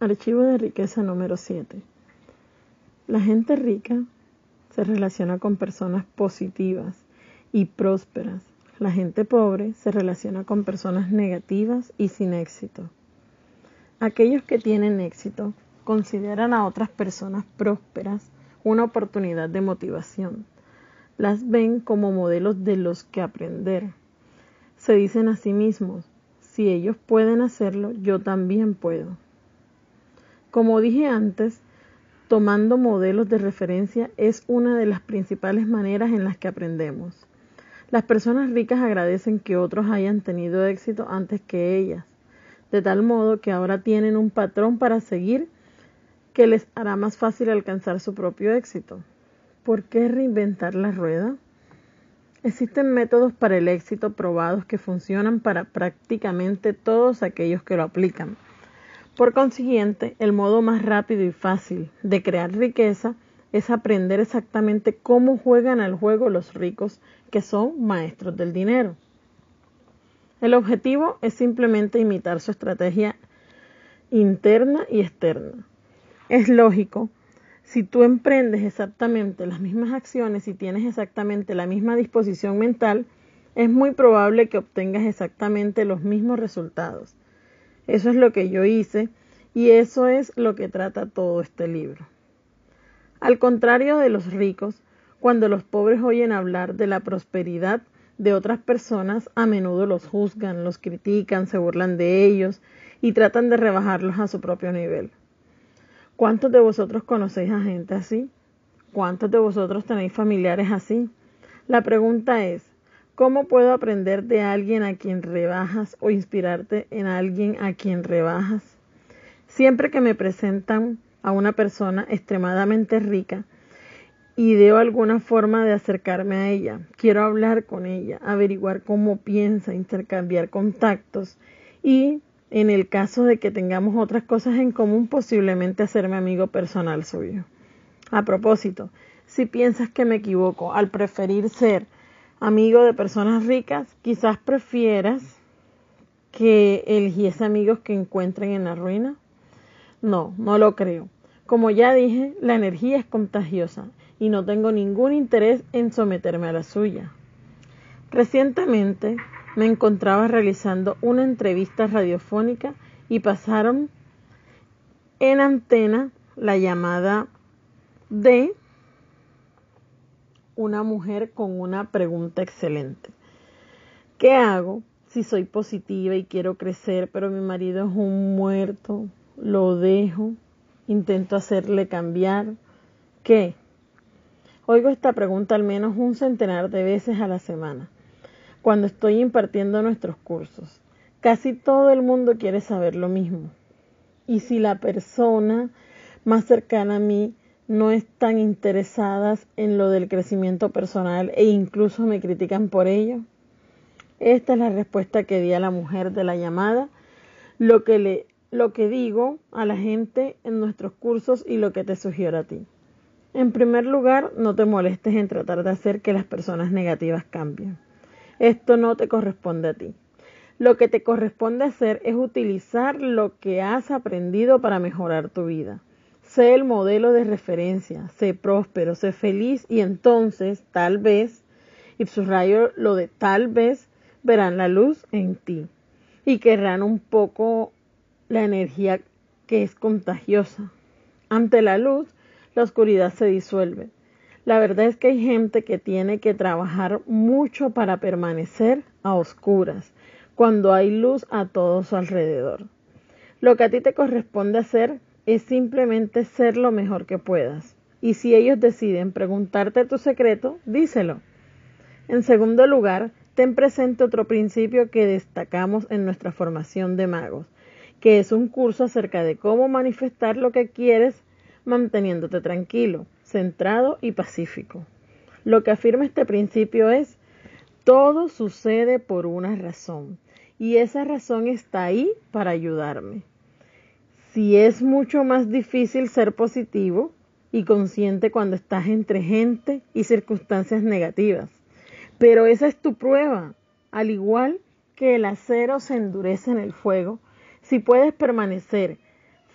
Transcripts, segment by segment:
Archivo de riqueza número 7. La gente rica se relaciona con personas positivas y prósperas. La gente pobre se relaciona con personas negativas y sin éxito. Aquellos que tienen éxito consideran a otras personas prósperas una oportunidad de motivación. Las ven como modelos de los que aprender. Se dicen a sí mismos, si ellos pueden hacerlo, yo también puedo. Como dije antes, tomando modelos de referencia es una de las principales maneras en las que aprendemos. Las personas ricas agradecen que otros hayan tenido éxito antes que ellas, de tal modo que ahora tienen un patrón para seguir que les hará más fácil alcanzar su propio éxito. ¿Por qué reinventar la rueda? Existen métodos para el éxito probados que funcionan para prácticamente todos aquellos que lo aplican. Por consiguiente, el modo más rápido y fácil de crear riqueza es aprender exactamente cómo juegan al juego los ricos que son maestros del dinero. El objetivo es simplemente imitar su estrategia interna y externa. Es lógico, si tú emprendes exactamente las mismas acciones y tienes exactamente la misma disposición mental, es muy probable que obtengas exactamente los mismos resultados. Eso es lo que yo hice y eso es lo que trata todo este libro. Al contrario de los ricos, cuando los pobres oyen hablar de la prosperidad de otras personas, a menudo los juzgan, los critican, se burlan de ellos y tratan de rebajarlos a su propio nivel. ¿Cuántos de vosotros conocéis a gente así? ¿Cuántos de vosotros tenéis familiares así? La pregunta es, ¿Cómo puedo aprender de alguien a quien rebajas o inspirarte en alguien a quien rebajas? Siempre que me presentan a una persona extremadamente rica y veo alguna forma de acercarme a ella, quiero hablar con ella, averiguar cómo piensa, intercambiar contactos y, en el caso de que tengamos otras cosas en común, posiblemente hacerme amigo personal suyo. A propósito, si piensas que me equivoco al preferir ser amigo de personas ricas, quizás prefieras que eligiese amigos que encuentren en la ruina. No, no lo creo. Como ya dije, la energía es contagiosa y no tengo ningún interés en someterme a la suya. Recientemente me encontraba realizando una entrevista radiofónica y pasaron en antena la llamada de una mujer con una pregunta excelente. ¿Qué hago si soy positiva y quiero crecer, pero mi marido es un muerto? ¿Lo dejo? ¿Intento hacerle cambiar? ¿Qué? Oigo esta pregunta al menos un centenar de veces a la semana, cuando estoy impartiendo nuestros cursos. Casi todo el mundo quiere saber lo mismo. Y si la persona más cercana a mí no están interesadas en lo del crecimiento personal e incluso me critican por ello? Esta es la respuesta que di a la mujer de la llamada, lo que, le, lo que digo a la gente en nuestros cursos y lo que te sugiero a ti. En primer lugar, no te molestes en tratar de hacer que las personas negativas cambien. Esto no te corresponde a ti. Lo que te corresponde hacer es utilizar lo que has aprendido para mejorar tu vida. Sé el modelo de referencia, sé próspero, sé feliz y entonces tal vez, y subrayo lo de tal vez, verán la luz en ti y querrán un poco la energía que es contagiosa. Ante la luz, la oscuridad se disuelve. La verdad es que hay gente que tiene que trabajar mucho para permanecer a oscuras, cuando hay luz a todo su alrededor. Lo que a ti te corresponde hacer es simplemente ser lo mejor que puedas. Y si ellos deciden preguntarte tu secreto, díselo. En segundo lugar, ten presente otro principio que destacamos en nuestra formación de magos, que es un curso acerca de cómo manifestar lo que quieres manteniéndote tranquilo, centrado y pacífico. Lo que afirma este principio es, todo sucede por una razón, y esa razón está ahí para ayudarme si es mucho más difícil ser positivo y consciente cuando estás entre gente y circunstancias negativas. Pero esa es tu prueba. Al igual que el acero se endurece en el fuego, si puedes permanecer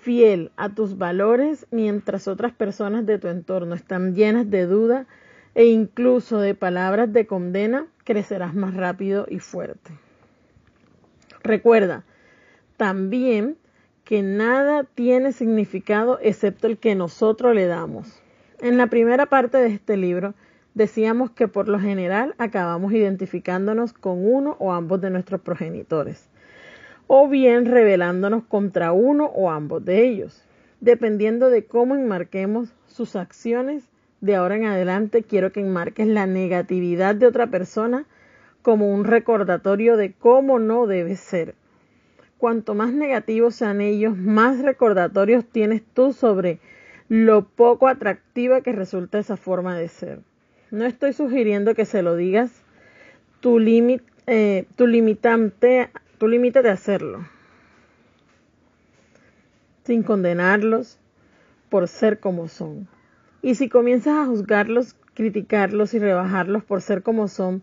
fiel a tus valores mientras otras personas de tu entorno están llenas de duda e incluso de palabras de condena, crecerás más rápido y fuerte. Recuerda también que nada tiene significado excepto el que nosotros le damos. En la primera parte de este libro decíamos que por lo general acabamos identificándonos con uno o ambos de nuestros progenitores, o bien rebelándonos contra uno o ambos de ellos. Dependiendo de cómo enmarquemos sus acciones, de ahora en adelante quiero que enmarques la negatividad de otra persona como un recordatorio de cómo no debe ser. Cuanto más negativos sean ellos, más recordatorios tienes tú sobre lo poco atractiva que resulta esa forma de ser. No estoy sugiriendo que se lo digas, tu, eh, tu limitante, tu límite de hacerlo, sin condenarlos por ser como son. Y si comienzas a juzgarlos, criticarlos y rebajarlos por ser como son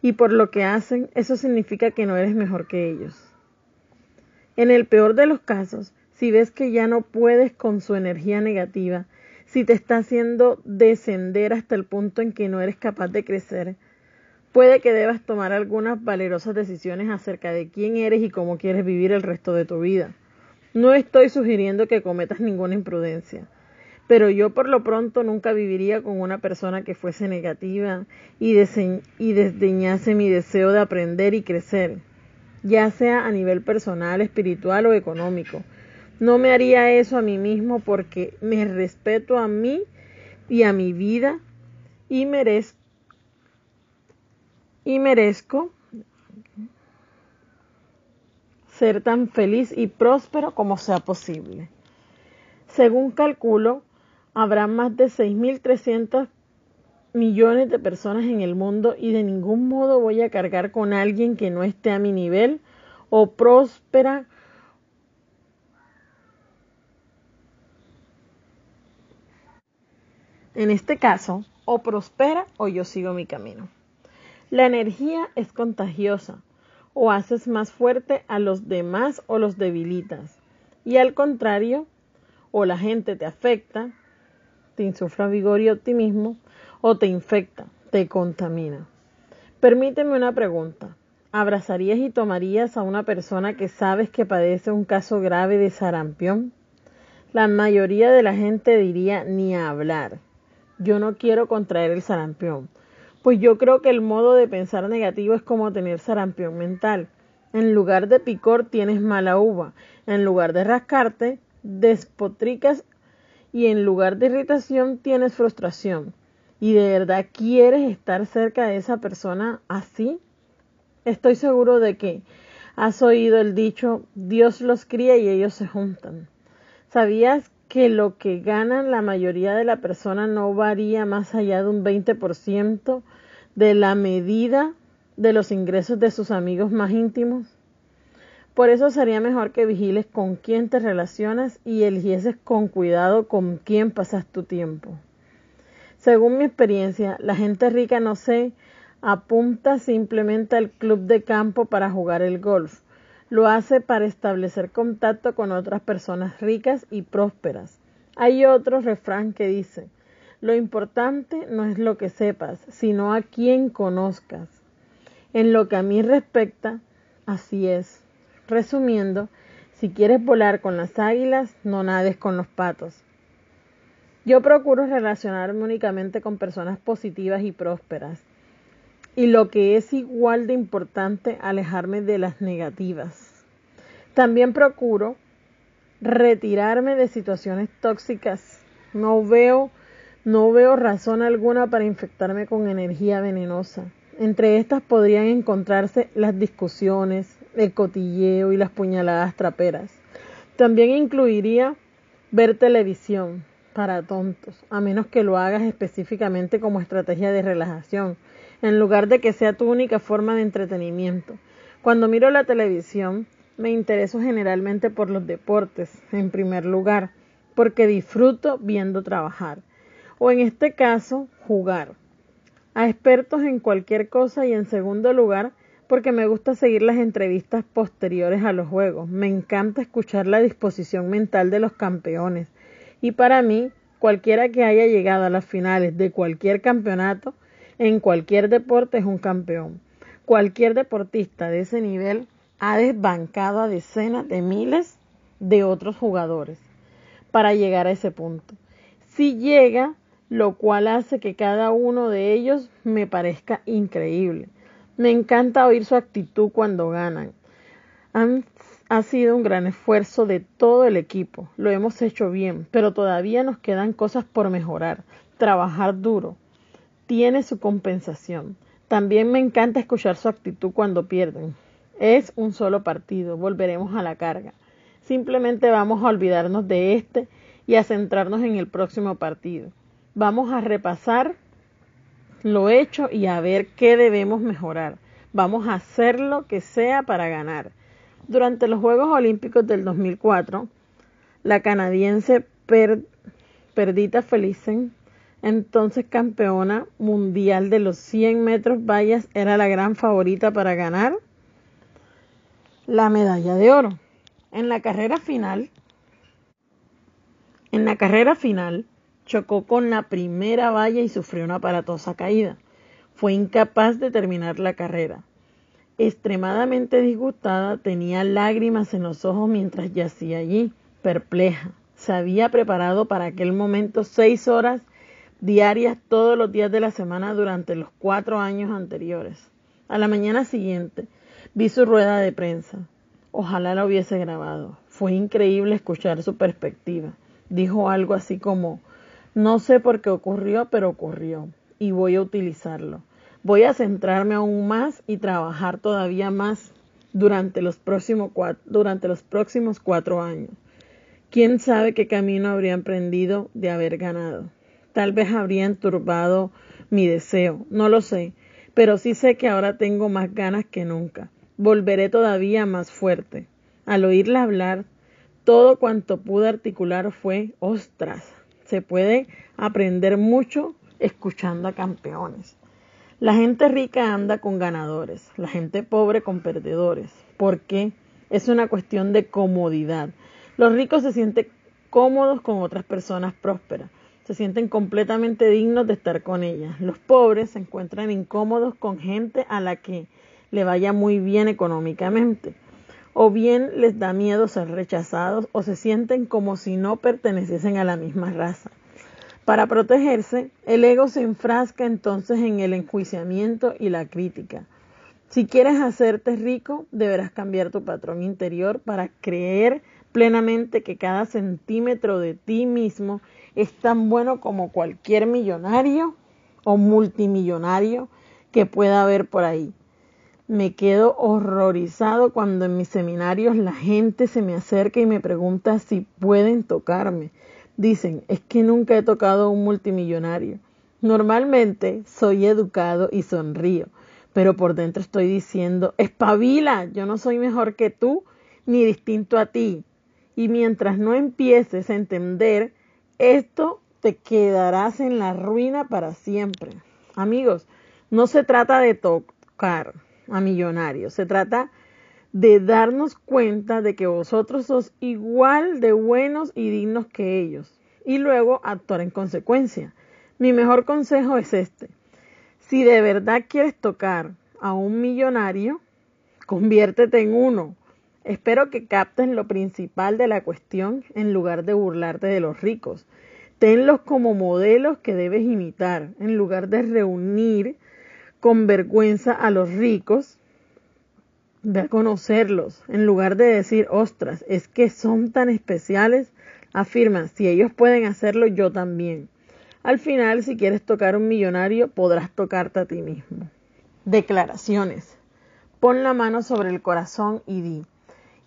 y por lo que hacen, eso significa que no eres mejor que ellos. En el peor de los casos, si ves que ya no puedes con su energía negativa, si te está haciendo descender hasta el punto en que no eres capaz de crecer, puede que debas tomar algunas valerosas decisiones acerca de quién eres y cómo quieres vivir el resto de tu vida. No estoy sugiriendo que cometas ninguna imprudencia, pero yo por lo pronto nunca viviría con una persona que fuese negativa y, y desdeñase mi deseo de aprender y crecer, ya sea a nivel personal, espiritual o económico no me haría eso a mí mismo porque me respeto a mí y a mi vida y merezco, y merezco ser tan feliz y próspero como sea posible. Según calculo, habrá más de 6.300 millones de personas en el mundo y de ningún modo voy a cargar con alguien que no esté a mi nivel o próspera En este caso, o prospera o yo sigo mi camino. La energía es contagiosa, o haces más fuerte a los demás o los debilitas. Y al contrario, o la gente te afecta, te insufla vigor y optimismo, o te infecta, te contamina. Permíteme una pregunta. ¿Abrazarías y tomarías a una persona que sabes que padece un caso grave de sarampión? La mayoría de la gente diría ni hablar yo no quiero contraer el sarampión. Pues yo creo que el modo de pensar negativo es como tener sarampión mental. En lugar de picor tienes mala uva. En lugar de rascarte, despotricas y en lugar de irritación tienes frustración. ¿Y de verdad quieres estar cerca de esa persona así? Estoy seguro de que has oído el dicho Dios los cría y ellos se juntan. ¿Sabías que lo que ganan la mayoría de la persona no varía más allá de un 20% de la medida de los ingresos de sus amigos más íntimos. Por eso sería mejor que vigiles con quién te relacionas y eligieses con cuidado con quién pasas tu tiempo. Según mi experiencia, la gente rica no se apunta simplemente al club de campo para jugar el golf lo hace para establecer contacto con otras personas ricas y prósperas. Hay otro refrán que dice, lo importante no es lo que sepas, sino a quién conozcas. En lo que a mí respecta, así es. Resumiendo, si quieres volar con las águilas, no nades con los patos. Yo procuro relacionarme únicamente con personas positivas y prósperas y lo que es igual de importante, alejarme de las negativas. También procuro retirarme de situaciones tóxicas. No veo, no veo razón alguna para infectarme con energía venenosa. Entre estas podrían encontrarse las discusiones, el cotilleo y las puñaladas traperas. También incluiría ver televisión para tontos, a menos que lo hagas específicamente como estrategia de relajación en lugar de que sea tu única forma de entretenimiento. Cuando miro la televisión, me intereso generalmente por los deportes, en primer lugar, porque disfruto viendo trabajar, o en este caso, jugar. A expertos en cualquier cosa y en segundo lugar, porque me gusta seguir las entrevistas posteriores a los juegos. Me encanta escuchar la disposición mental de los campeones. Y para mí, cualquiera que haya llegado a las finales de cualquier campeonato, en cualquier deporte es un campeón. Cualquier deportista de ese nivel ha desbancado a decenas de miles de otros jugadores para llegar a ese punto. Si llega, lo cual hace que cada uno de ellos me parezca increíble. Me encanta oír su actitud cuando ganan. Ha sido un gran esfuerzo de todo el equipo. Lo hemos hecho bien, pero todavía nos quedan cosas por mejorar. Trabajar duro. Tiene su compensación. También me encanta escuchar su actitud cuando pierden. Es un solo partido. Volveremos a la carga. Simplemente vamos a olvidarnos de este y a centrarnos en el próximo partido. Vamos a repasar lo hecho y a ver qué debemos mejorar. Vamos a hacer lo que sea para ganar. Durante los Juegos Olímpicos del 2004, la canadiense Perdita Felicen, entonces campeona mundial de los 100 metros vallas, era la gran favorita para ganar la medalla de oro. En la carrera final, en la carrera final, chocó con la primera valla y sufrió una aparatosa caída. Fue incapaz de terminar la carrera. Extremadamente disgustada, tenía lágrimas en los ojos mientras yacía allí, perpleja. Se había preparado para aquel momento seis horas diarias todos los días de la semana durante los cuatro años anteriores. A la mañana siguiente vi su rueda de prensa. Ojalá la hubiese grabado. Fue increíble escuchar su perspectiva. Dijo algo así como no sé por qué ocurrió, pero ocurrió y voy a utilizarlo. Voy a centrarme aún más y trabajar todavía más durante los próximos cuatro, durante los próximos cuatro años. ¿Quién sabe qué camino habría emprendido de haber ganado? Tal vez habría enturbado mi deseo, no lo sé, pero sí sé que ahora tengo más ganas que nunca. Volveré todavía más fuerte. Al oírla hablar, todo cuanto pude articular fue ostras se puede aprender mucho escuchando a campeones. La gente rica anda con ganadores, la gente pobre con perdedores. ¿Por qué? Es una cuestión de comodidad. Los ricos se sienten cómodos con otras personas prósperas, se sienten completamente dignos de estar con ellas. Los pobres se encuentran incómodos con gente a la que le vaya muy bien económicamente o bien les da miedo ser rechazados o se sienten como si no perteneciesen a la misma raza. Para protegerse, el ego se enfrasca entonces en el enjuiciamiento y la crítica. Si quieres hacerte rico, deberás cambiar tu patrón interior para creer plenamente que cada centímetro de ti mismo es tan bueno como cualquier millonario o multimillonario que pueda haber por ahí. Me quedo horrorizado cuando en mis seminarios la gente se me acerca y me pregunta si pueden tocarme. Dicen, es que nunca he tocado a un multimillonario. Normalmente soy educado y sonrío, pero por dentro estoy diciendo, espabila, yo no soy mejor que tú ni distinto a ti. Y mientras no empieces a entender esto, te quedarás en la ruina para siempre. Amigos, no se trata de tocar, a millonarios. Se trata de darnos cuenta de que vosotros sos igual de buenos y dignos que ellos y luego actuar en consecuencia. Mi mejor consejo es este. Si de verdad quieres tocar a un millonario, conviértete en uno. Espero que captes lo principal de la cuestión en lugar de burlarte de los ricos. Tenlos como modelos que debes imitar, en lugar de reunir con vergüenza a los ricos, de a conocerlos, en lugar de decir, ostras, es que son tan especiales, afirma, si ellos pueden hacerlo, yo también. Al final, si quieres tocar a un millonario, podrás tocarte a ti mismo. Declaraciones. Pon la mano sobre el corazón y di,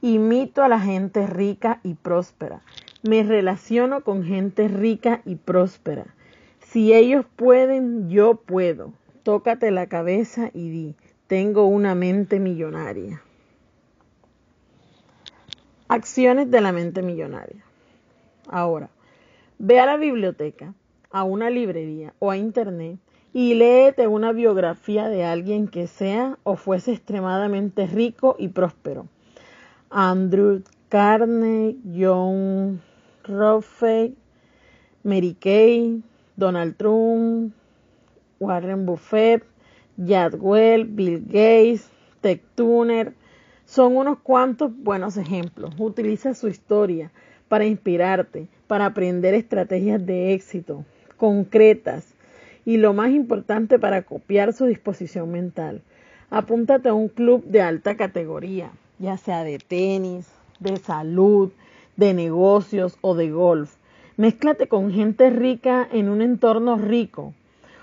imito a la gente rica y próspera. Me relaciono con gente rica y próspera. Si ellos pueden, yo puedo. Tócate la cabeza y di, tengo una mente millonaria. Acciones de la mente millonaria. Ahora, ve a la biblioteca, a una librería o a internet y léete una biografía de alguien que sea o fuese extremadamente rico y próspero. Andrew Carney, John Rothschild, Mary Kay, Donald Trump, Warren Buffett, Jadwell, Bill Gates, Tech Tuner, son unos cuantos buenos ejemplos. Utiliza su historia para inspirarte, para aprender estrategias de éxito concretas y lo más importante para copiar su disposición mental. Apúntate a un club de alta categoría, ya sea de tenis, de salud, de negocios o de golf. Mézclate con gente rica en un entorno rico.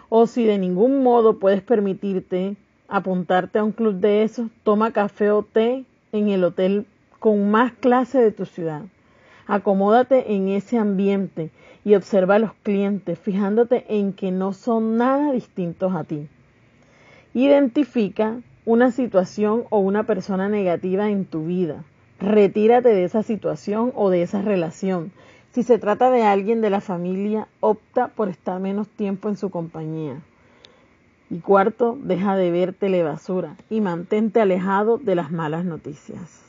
O si de ningún modo puedes permitirte apuntarte a un club de esos, toma café o té en el hotel con más clase de tu ciudad. Acomódate en ese ambiente y observa a los clientes, fijándote en que no son nada distintos a ti. Identifica una situación o una persona negativa en tu vida. Retírate de esa situación o de esa relación. Si se trata de alguien de la familia, opta por estar menos tiempo en su compañía. Y cuarto, deja de ver telebasura y mantente alejado de las malas noticias.